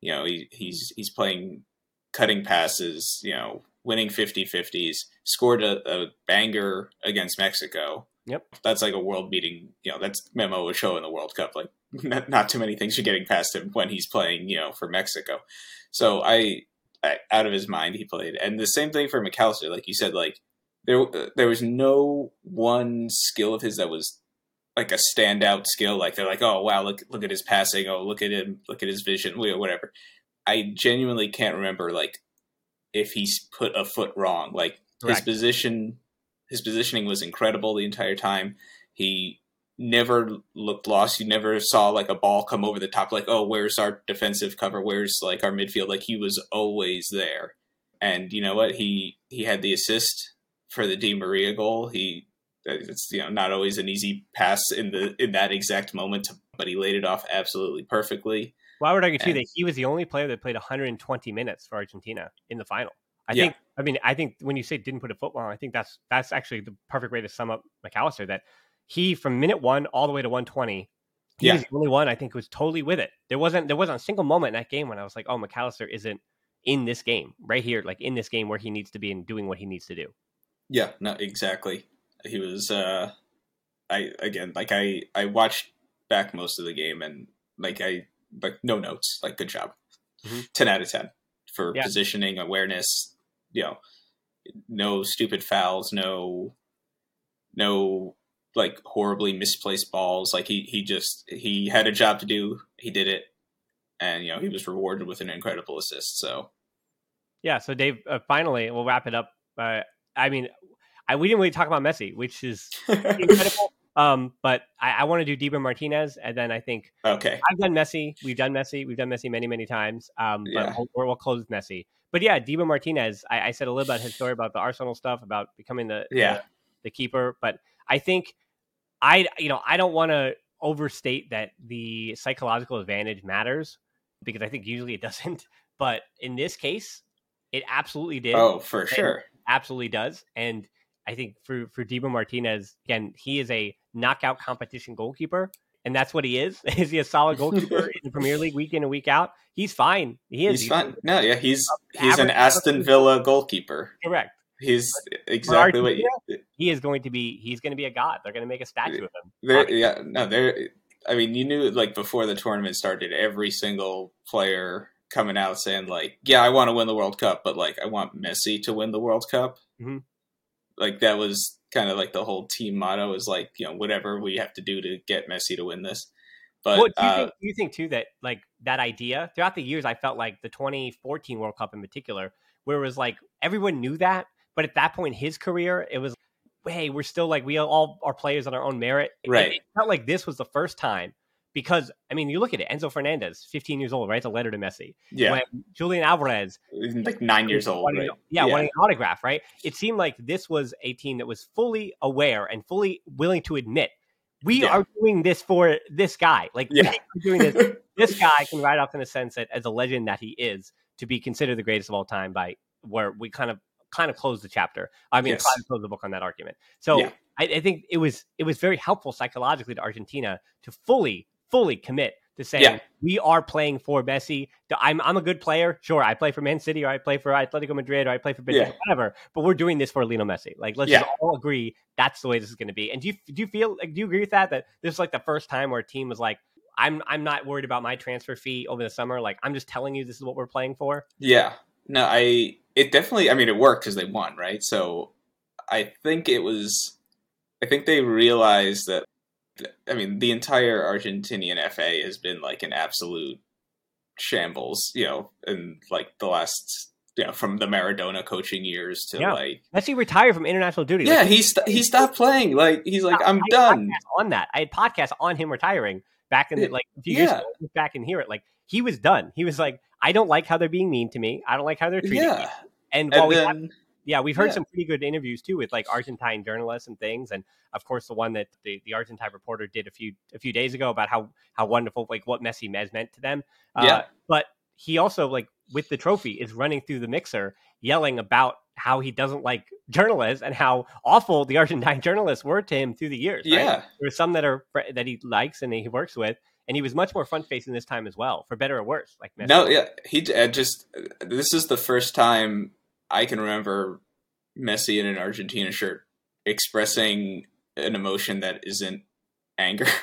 You know, he, he's he's playing cutting passes. You know, winning 50-50s. Scored a, a banger against Mexico Yep. That's like a world beating, you know, that's Memo was showing the World Cup. Like not, not too many things are getting past him when he's playing, you know, for Mexico. So I, I out of his mind he played, and the same thing for Mac Allister. Like you said, like there uh, there was no one skill of his that was like a standout skill. Like they're like, oh wow, look look at his passing. Oh look at him, look at his vision, whatever. I genuinely can't remember like if he's put a foot wrong. Like Correct. his position, his positioning was incredible the entire time. He never looked lost. You never saw like a ball come over the top. Like oh, where's our defensive cover? Where's like our midfield? Like he was always there. And you know what? He he had the assist for the Di Maria goal. He it's you know not always an easy pass in the in that exact moment, but he laid it off absolutely perfectly. Well, I would argue too and, that he was the only player that played 120 minutes for Argentina in the final. I yeah. think. I mean, I think when you say didn't put a foot wrong, I think that's that's actually the perfect way to sum up Mac Allister. That he from minute one all the way to 120, he yeah. was the only one I think who was totally with it. There wasn't there wasn't a single moment in that game when I was like, oh, Mac Allister isn't in this game right here, like in this game where he needs to be and doing what he needs to do. Yeah, no, exactly. He was. uh I again, like I I watched back most of the game and like I like no notes. Like good job, mm-hmm. ten out of ten for yeah. positioning awareness. You know, no stupid fouls, no no like horribly misplaced balls. Like he he just he had a job to do. He did it, and you know he was rewarded with an incredible assist. So yeah. So Dave, uh, finally, we'll wrap it up. Uh, I mean, I, we didn't really talk about Messi, which is incredible. Um, but I, I want to do Dibu Martinez, and then I think okay, I've done Messi. We've done Messi. We've done Messi many, many times. Um, yeah. but we'll, we'll close with Messi. But yeah, Dibu Martinez. I, I, said a little about his story about the Arsenal stuff, about becoming the yeah the, the keeper. But I think I you know I don't want to overstate that the psychological advantage matters because I think usually it doesn't. But in this case, it absolutely did. Oh, for sure, absolutely does. And I think for for Dibu Martinez, again, he is a knockout competition goalkeeper, and that's what he is. is he a solid goalkeeper in the Premier League week in and week out? He's fine. He is. He's, fine. No, yeah, he's he's an Aston Villa goalkeeper. Correct. He's exactly what you, he is going to be. He's going to be a god. They're going to make a statue of him. Yeah, no, there. I mean, you knew like before the tournament started, every single player coming out saying like, "Yeah, I want to win the World Cup, but like, I want Messi to win the World Cup." Mm-hmm like that was kind of like the whole team motto is like you know whatever we have to do to get Messi to win this. But well, do, you uh, think, do you think too that like that idea throughout the years, I felt like the 2014 World Cup in particular, where it was like everyone knew that, but at that point in his career, it was hey, we're still like we all are players on our own merit. Right. It, it felt like this was the first time because I mean, you look at it. Enzo Fernandez, 15 years old, writes a letter to Messi. Yeah. When Julian Alvarez, like nine years old, right? yeah, yeah, wanting an autograph. Right. It seemed like this was a team that was fully aware and fully willing to admit we yeah. are doing this for this guy. Like yeah. doing this. this guy can ride off in the sense that as a legend that he is to be considered the greatest of all time by where we kind of kind of close the chapter. I mean, yes. close the book on that argument. So yeah. I, I, think it was it was very helpful psychologically to Argentina to fully fully commit to saying yeah. we are playing for Messi. I'm I'm a good player. Sure, I play for Man City or I play for Atletico Madrid or I play for Benfica, yeah. whatever. But we're doing this for Lionel Messi. Like let's yeah. just all agree that's the way this is going to be. And do you do you feel like do you agree with that? That this is like the first time where a team was like, I'm I'm not worried about my transfer fee over the summer. Like I'm just telling you this is what we're playing for. Yeah. No, I it definitely. I mean, it worked because they won, right? So I think it was. I think they realized that I mean, the entire Argentinian FA has been like an absolute shambles, you know, in like the last, you know, from the Maradona coaching years to yeah. like. Messi retired from international duty. Yeah, like, he st- he stopped playing. Like he's like, I'm done. On that, I had podcasts on him retiring back in the, like a few yeah. years back and hear it. Like he was done. He was like, I don't like how they're being mean to me. I don't like how they're treating yeah. me. And, and while then, we have, yeah, we've heard yeah. some pretty good interviews too with like Argentine journalists and things, and of course the one that the, the Argentine reporter did a few a few days ago about how how wonderful like what Messi Mez meant to them. Uh, yeah, but he also like with the trophy is running through the mixer yelling about how he doesn't like journalists and how awful the Argentine journalists were to him through the years. Right? Yeah, there are some that are that he likes and he works with, and he was much more front facing this time as well, for better or worse. Like Messi. no, yeah, he just this is the first time I can remember Messi in an Argentina shirt expressing an emotion that isn't anger.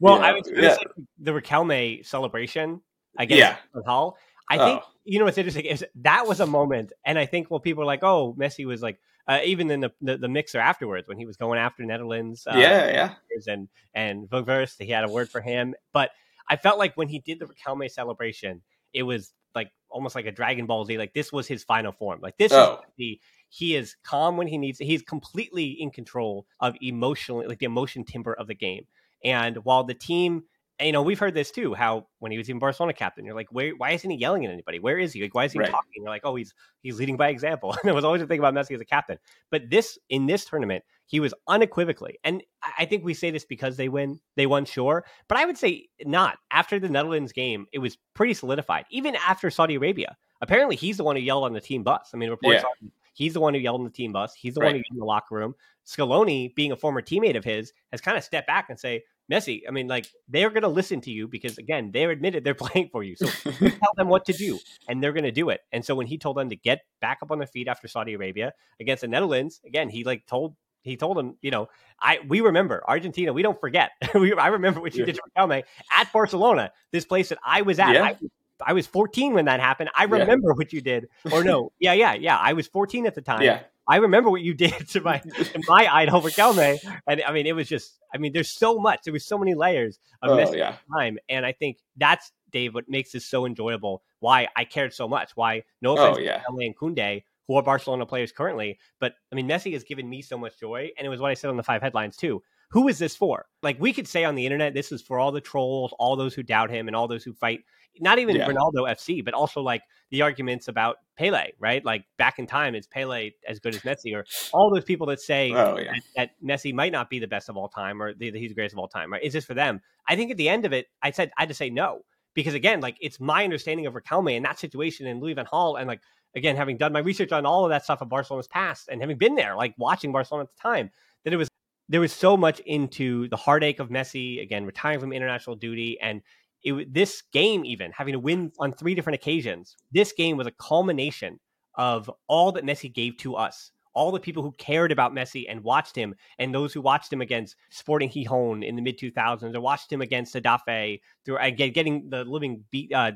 Well, I was yeah. the Riquelme celebration against yeah. Hall. I think oh. you know what's interesting is that was a moment, and I think when people were like, "Oh, Messi was like," uh, even in the, the, the mixer afterwards when he was going after Netherlands, uh, yeah, yeah, and and Weghorst, he had a word for him. But I felt like when he did the Riquelme celebration, it was like almost like a Dragon Ball Z. Like this was his final form. Like this oh. is the he is calm when he needs. He's completely in control of emotionally, like the emotion timber of the game. And while the team you know, we've heard this too. How when he was in Barcelona captain, you're like, where? Why isn't he yelling at anybody? Where is he? Like, why is he right. talking? You're like, oh, he's he's leading by example. And there was always a thing about Messi as a captain. But this in this tournament, he was unequivocally, and I think we say this because they win, they won, sure. But I would say not. After the Netherlands game, it was pretty solidified. Even after Saudi Arabia, apparently he's the one who yelled on the team bus. I mean, reports yeah. he's the one who yelled on the team bus. He's the right. one who in the locker room. Scaloni, being a former teammate of his, has kind of stepped back and say, Messi, I mean, like they're going to listen to you because again, they're admitted they're playing for you. So you tell them what to do, and they're going to do it. And so when he told them to get back up on their feet after Saudi Arabia against the Netherlands, again, he like told he told him, you know, I we remember Argentina. We don't forget. we, I remember what you yeah. did to Riquelme at Barcelona, this place that I was at. Yeah. I, I was 14 when that happened. I remember yeah. what you did. Or no, yeah, yeah, yeah. I was 14 at the time. Yeah. I remember what you did to my to my idol Riquelme, and I mean, it was just. I mean, there's so much. There was so many layers of oh, yeah. time, and I think that's Dave what makes this so enjoyable. Why I cared so much. Why no oh, offense oh, to and Koundé, who are Barcelona players currently, but I mean, Messi has given me so much joy, and it was what I said on the five headlines too who is this for? Like we could say on the internet, this is for all the trolls, all those who doubt him, and all those who fight. Not even yeah. Ronaldo FC, but also like the arguments about Pele, right? Like back in time, is Pele as good as Messi, or all those people that say oh, yeah. that, that, Messi might not be the best of all time, or that he's the greatest of all time, right? Is this for them? I think at the end of it, I said I had to say no because again, like it's my understanding of Riquelme in that situation and Louis van Gaal, and like again, having done my research on all of that stuff of Barcelona's past and having been there, like watching Barcelona at the time, that it was there was so much into the heartache of Messi again retiring from international duty and it, this game even having to win on three different occasions. This game was a culmination of all that Messi gave to us. All the people who cared about Messi and watched him, and those who watched him against Sporting Gijon in the mid 2000s, or watched him against Getafe through again getting the living beat, uh,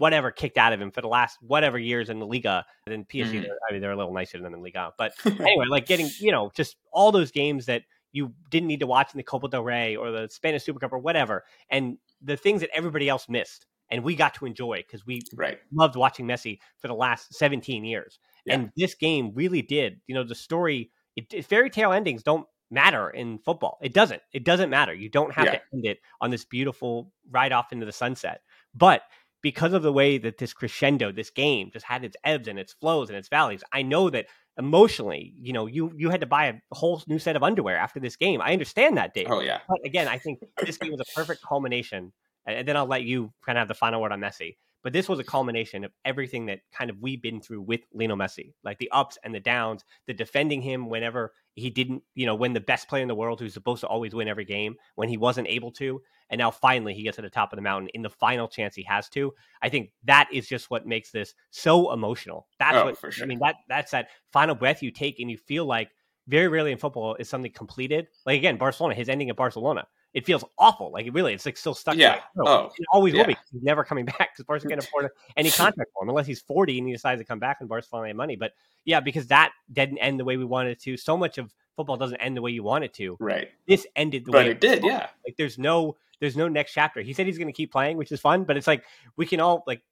whatever kicked out of him for the last whatever years in the Liga. And then PSG, mm-hmm. I mean, they're a little nicer than them in Liga. But anyway, like getting, you know, just all those games that you didn't need to watch in the Copa del Rey or the Spanish Super Cup or whatever, and the things that everybody else missed, and we got to enjoy because we right. loved watching Messi for the last 17 years. Yeah. And this game really did. You know, the story, it, fairy tale endings don't matter in football. It doesn't. It doesn't matter. You don't have yeah. to end it on this beautiful ride off into the sunset. But because of the way that this crescendo, this game just had its ebbs and its flows and its valleys, I know that emotionally, you know, you you had to buy a whole new set of underwear after this game. I understand that, Dave. Oh yeah. But again, I think this game was a perfect culmination. And then I'll let you kind of have the final word on Messi. But this was a culmination of everything that kind of we've been through with Lionel Messi, like the ups and the downs, the defending him whenever he didn't, you know, when the best player in the world who's supposed to always win every game, when he wasn't able to. And now finally he gets to the top of the mountain in the final chance he has to. I think that is just what makes this so emotional. That's oh, what sure. I mean, that that's that final breath you take and you feel like very rarely in football is something completed. Like again, Barcelona, his ending at Barcelona it feels awful. Like it really, it's like still stuck. Yeah. Oh, it always yeah. will be. He's never coming back because Barca can't afford any contract for him unless he's 40 and he decides to come back and Barcelona has money. But yeah, because that didn't end the way we wanted it to. So much of football doesn't end the way you want it to. Right. This ended the but way it did. Yeah. Like there's no, there's no next chapter. He said he's going to keep playing, which is fun. But it's like we can all like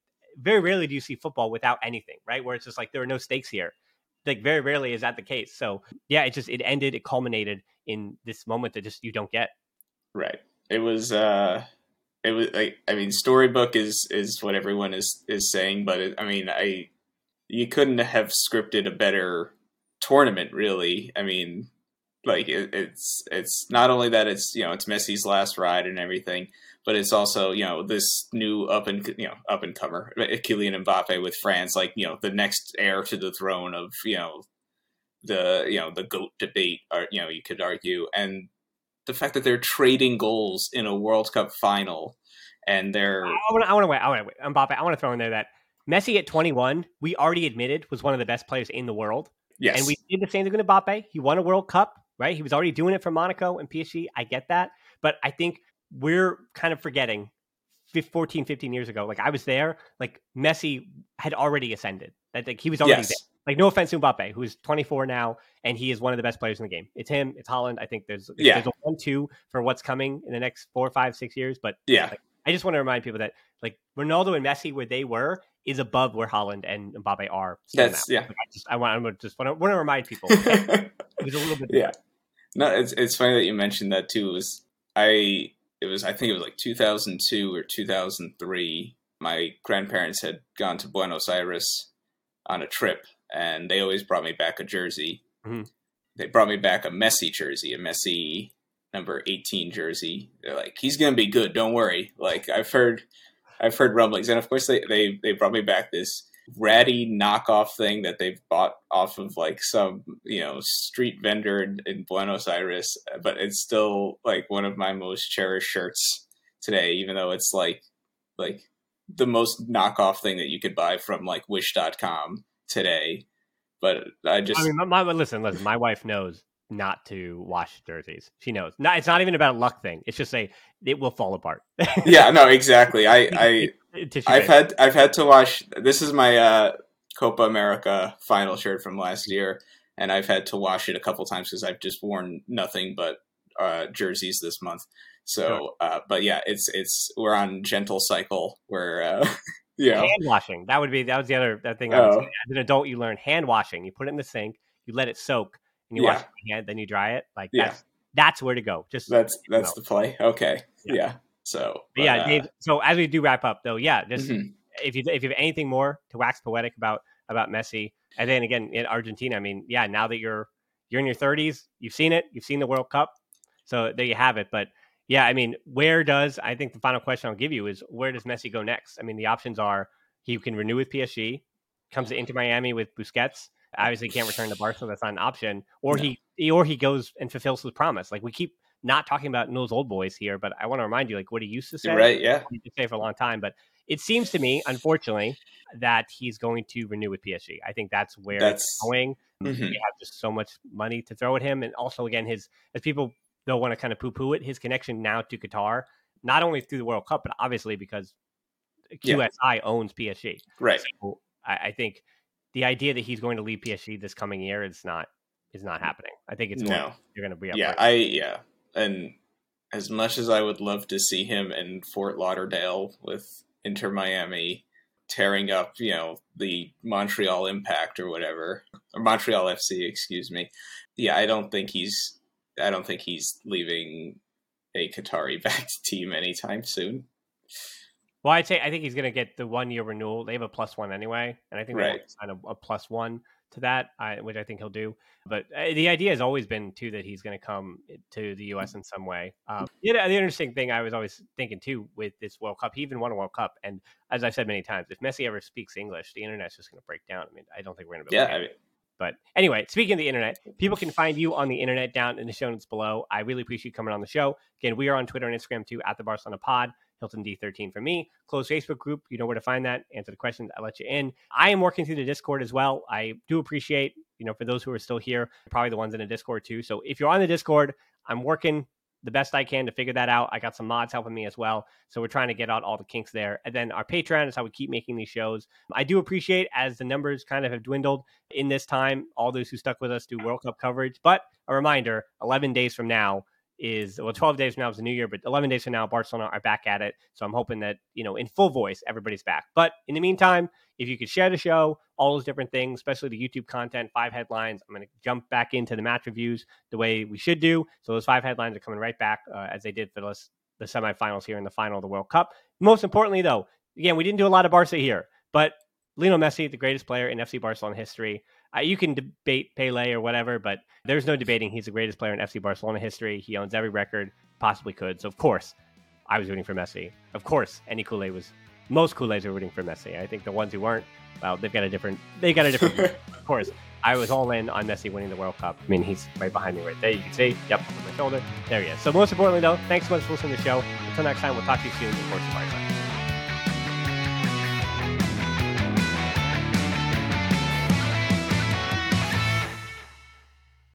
very rarely do you see football without anything, right? Where it's just like there are no stakes here. Like very rarely is that the case. So yeah, it just it ended. It culminated in this moment that just you don't get. Right it was uh it was like I mean storybook is is what everyone is is saying, but it, I mean I you couldn't have scripted a better tournament really. I mean like it, it's it's not only that it's you know it's Messi's last ride and everything, but it's also you know this new up and you know up and comer Kylian Mbappe with France, like you know the next heir to the throne of you know the you know the goat debate, or you know you could argue, and the fact that they're trading goals in a World Cup final, and they're I want to I want to wait I want to wait um, Mbappe I want to throw in there that Messi at 21 we already admitted was one of the best players in the world. Yes, and we did the same thing with Mbappe. He won a World Cup, right? He was already doing it for Monaco and PSG. I get that, but I think we're kind of forgetting 14, 15 years ago. Like I was there, like Messi had already ascended. That like he was already yes. there. Like no offense to Mbappe, who's 24 now, and he is one of the best players in the game. It's him. It's Haaland. I think there's yeah. there's a one-two for what's coming in the next four, five, six years. But yeah, like, I just want to remind people that like Ronaldo and Messi, where they were, is above where Haaland and Mbappe are. That's yeah. Like, I just I want I just want to, want to remind people. it was a little bit. Yeah. No, it's it's funny that you mentioned that too. It was I it was I think it was like 2002 or 2003. My grandparents had gone to Buenos Aires on a trip, and they always brought me back a jersey. Mm-hmm. They brought me back a Messi jersey, a Messi number 18 jersey. They're like, he's gonna be good. Don't worry. Like I've heard, I've heard rumblings, and of course they they they brought me back this ratty knockoff thing that they've bought off of like some you know street vendor in, in, Buenos Aires, but it's still like one of my most cherished shirts today, even though it's like like the most knockoff thing that you could buy from like wish.com today. But I just I mean my, listen, listen, my wife knows not to wash jerseys. She knows. No, it's not even about a luck thing. It's just a it will fall apart. yeah, no, exactly. I, I I've had I've had to wash. This is my uh, Copa America final shirt from last year, and I've had to wash it a couple times because I've just worn nothing but uh, jerseys this month. So, uh, but yeah, it's it's we're on gentle cycle where. Uh, yeah, hand washing. That would be that was the other that thing. Oh. As an adult, you learn hand washing. You put it in the sink, you let it soak, and you yeah. wash your hand, then you dry it. Like yeah. that's that's where to go. Just that's that's the play. Okay, yeah. yeah. So but, yeah, uh, So as we do wrap up, though, yeah, just mm-hmm. if you if you have anything more to wax poetic about about Messi, and then again in Argentina, I mean, yeah, now that you're you're in your 30s, you've seen it, you've seen the World Cup, so there you have it. But yeah, I mean, where does I think the final question I'll give you is where does Messi go next? I mean, the options are he can renew with PSG, comes to Inter Miami with Busquets, obviously can't return to Barcelona. That's not an option. Or no. he or he goes and fulfills his promise. Like we keep not talking about those old boys here, but I want to remind you, like what he used to say. Right. Yeah. He to say for a long time, but it seems to me, unfortunately, that he's going to renew with PSG. I think that's where that's, it's going. Mm-hmm. We have just so much money to throw at him, and also again, his as people don't want to kind of poo poo it, his connection now to Qatar, not only through the World Cup, but obviously because QSI yeah. owns PSG. Right. So I, I think the idea that he's going to leave PSG this coming year is not is not happening. I think it's no. you're going to be up. Yeah, I yeah, and as much as I would love to see him in Fort Lauderdale with Inter Miami tearing up, you know, the Montreal Impact or whatever, or Montreal FC, excuse me. Yeah, I don't think he's I don't think he's leaving a Qatari backed team anytime soon. Well, I'd say I think he's going to get the one year renewal. They have a plus one anyway, and I think right. they sign a, a plus one to that, which I think he'll do. But uh, the idea has always been too that he's going to come to the U.S. in some way. Um, the, the interesting thing I was always thinking too with this World Cup, he even won a World Cup, and as I've said many times, if Messi ever speaks English, the internet's just going to break down. I mean, I don't think we're going to be. Yeah. I mean, but anyway, speaking of the internet, people can find you on the internet down in the show notes below. I really appreciate you coming on the show. Again, we are on Twitter and Instagram too at the Barcelona Pod. Hilton D13 for me. Closed Facebook group. You know where to find that. Answer the questions. I let you in. I am working through the Discord as well. I do appreciate, you know, for those who are still here, probably the ones in the Discord too. So if you're on the Discord, I'm working the best I can to figure that out. I got some mods helping me as well. So we're trying to get out all the kinks there. And then our Patreon is how we keep making these shows. I do appreciate as the numbers kind of have dwindled in this time, all those who stuck with us do World Cup coverage. But a reminder 11 days from now, is well 12 days from now is the new year but 11 days from now barcelona are back at it. So i'm hoping that you know in full voice everybody's back. But in the meantime if you could share the show all those different things especially the youtube content five headlines i'm going to jump back into the match reviews the way we should do. So those five headlines are coming right back uh, as they did for the, the semifinals here in the final of the world cup. Most importantly though again we didn't do a lot of barca here but Lionel Messi, the greatest player in FC Barcelona history, uh, you can debate Pele or whatever, but there's no debating he's the greatest player in FC Barcelona history. He owns every record possibly could. So of course, I was rooting for Messi. Of course, any Culé was most Culés are rooting for Messi. I think the ones who weren't, well, they've got a different they got a different of course. I was all in on Messi winning the World Cup. I mean, he's right behind me right there. You can see, yep, on my shoulder. There he is. So most importantly, though, thanks so much for listening to the show. Until next time, we'll talk to you soon. Of course, Barca.